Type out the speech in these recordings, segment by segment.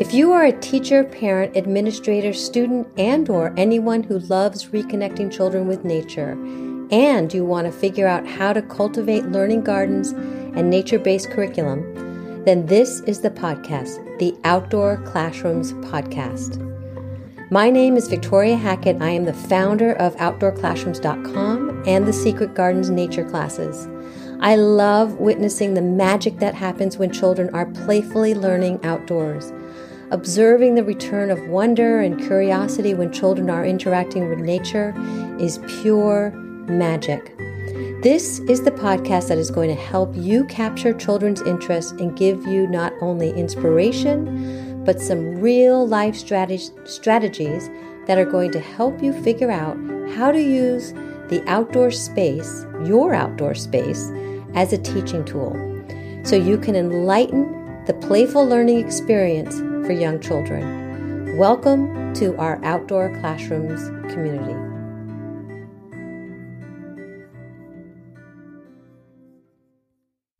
If you are a teacher, parent, administrator, student, and or anyone who loves reconnecting children with nature, and you want to figure out how to cultivate learning gardens and nature-based curriculum, then this is the podcast, the Outdoor Classrooms podcast. My name is Victoria Hackett. I am the founder of OutdoorClassrooms.com and the Secret Gardens Nature Classes. I love witnessing the magic that happens when children are playfully learning outdoors. Observing the return of wonder and curiosity when children are interacting with nature is pure magic. This is the podcast that is going to help you capture children's interest and give you not only inspiration, but some real life strategies that are going to help you figure out how to use the outdoor space, your outdoor space, as a teaching tool so you can enlighten the playful learning experience for young children. Welcome to our Outdoor Classrooms community.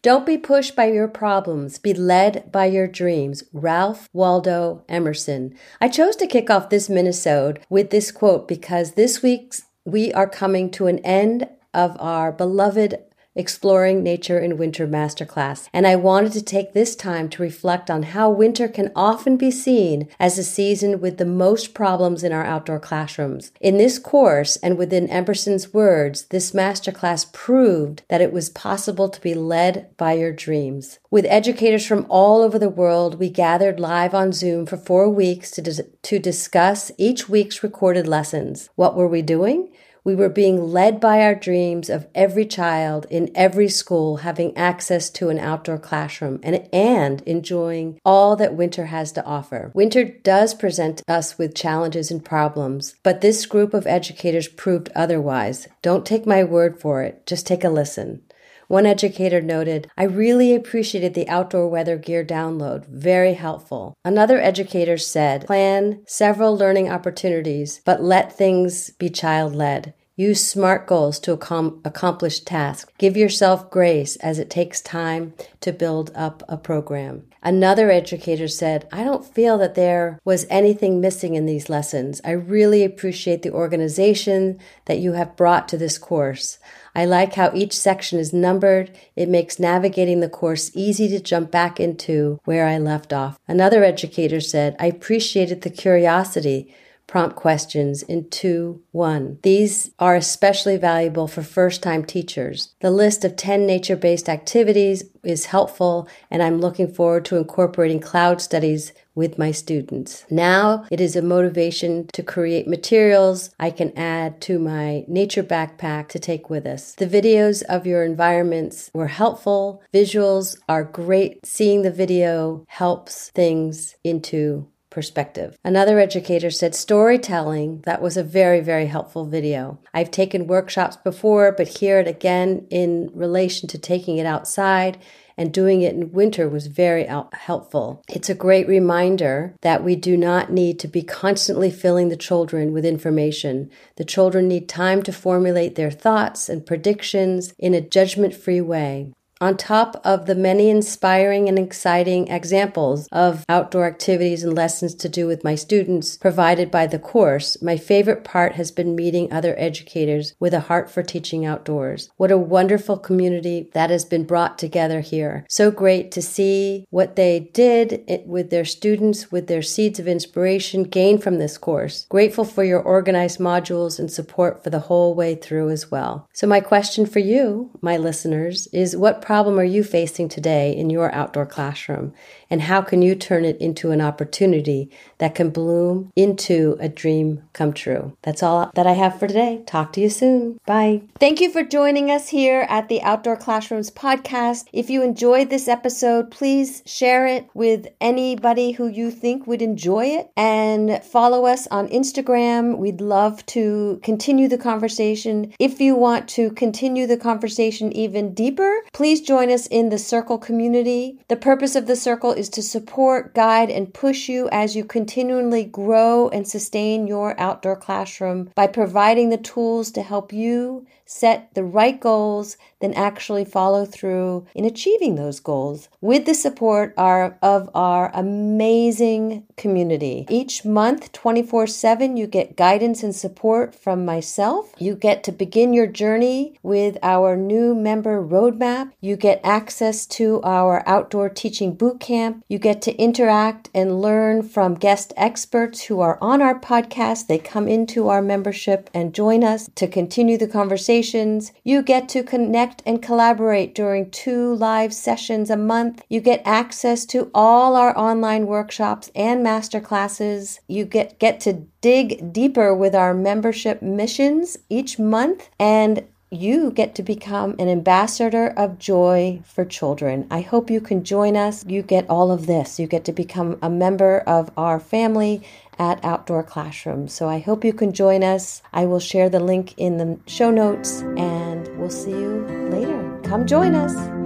Don't be pushed by your problems, be led by your dreams. Ralph Waldo Emerson. I chose to kick off this minisode with this quote because this week's we are coming to an end of our beloved Exploring Nature in Winter Masterclass, and I wanted to take this time to reflect on how winter can often be seen as a season with the most problems in our outdoor classrooms. In this course, and within Emerson's words, this masterclass proved that it was possible to be led by your dreams. With educators from all over the world, we gathered live on Zoom for four weeks to, dis- to discuss each week's recorded lessons. What were we doing? We were being led by our dreams of every child in every school having access to an outdoor classroom and, and enjoying all that winter has to offer. Winter does present us with challenges and problems, but this group of educators proved otherwise. Don't take my word for it, just take a listen. One educator noted, I really appreciated the outdoor weather gear download. Very helpful. Another educator said, plan several learning opportunities, but let things be child led. Use SMART goals to accomplish tasks. Give yourself grace as it takes time to build up a program. Another educator said, I don't feel that there was anything missing in these lessons. I really appreciate the organization that you have brought to this course. I like how each section is numbered. It makes navigating the course easy to jump back into where I left off. Another educator said, I appreciated the curiosity prompt questions in 2 1. These are especially valuable for first time teachers. The list of 10 nature based activities is helpful, and I'm looking forward to incorporating cloud studies with my students. Now it is a motivation to create materials I can add to my nature backpack to take with us. The videos of your environments were helpful. Visuals are great. Seeing the video helps things into perspective. Another educator said storytelling, that was a very, very helpful video. I've taken workshops before, but hear it again in relation to taking it outside and doing it in winter was very helpful. It's a great reminder that we do not need to be constantly filling the children with information. The children need time to formulate their thoughts and predictions in a judgment free way. On top of the many inspiring and exciting examples of outdoor activities and lessons to do with my students provided by the course, my favorite part has been meeting other educators with a heart for teaching outdoors. What a wonderful community that has been brought together here. So great to see what they did with their students, with their seeds of inspiration gained from this course. Grateful for your organized modules and support for the whole way through as well. So, my question for you, my listeners, is what problem are you facing today in your outdoor classroom? And how can you turn it into an opportunity that can bloom into a dream come true? That's all that I have for today. Talk to you soon. Bye. Thank you for joining us here at the Outdoor Classrooms podcast. If you enjoyed this episode, please share it with anybody who you think would enjoy it and follow us on Instagram. We'd love to continue the conversation. If you want to continue the conversation even deeper, please Please join us in the Circle community. The purpose of the Circle is to support, guide, and push you as you continually grow and sustain your outdoor classroom by providing the tools to help you set the right goals, then actually follow through in achieving those goals with the support of our amazing community. Each month, 24 7, you get guidance and support from myself. You get to begin your journey with our new member roadmap. You get access to our outdoor teaching boot camp. You get to interact and learn from guest experts who are on our podcast. They come into our membership and join us to continue the conversations. You get to connect and collaborate during two live sessions a month. You get access to all our online workshops and masterclasses. You get, get to dig deeper with our membership missions each month and you get to become an ambassador of joy for children. I hope you can join us. You get all of this. You get to become a member of our family at Outdoor Classroom. So I hope you can join us. I will share the link in the show notes and we'll see you later. Come join us.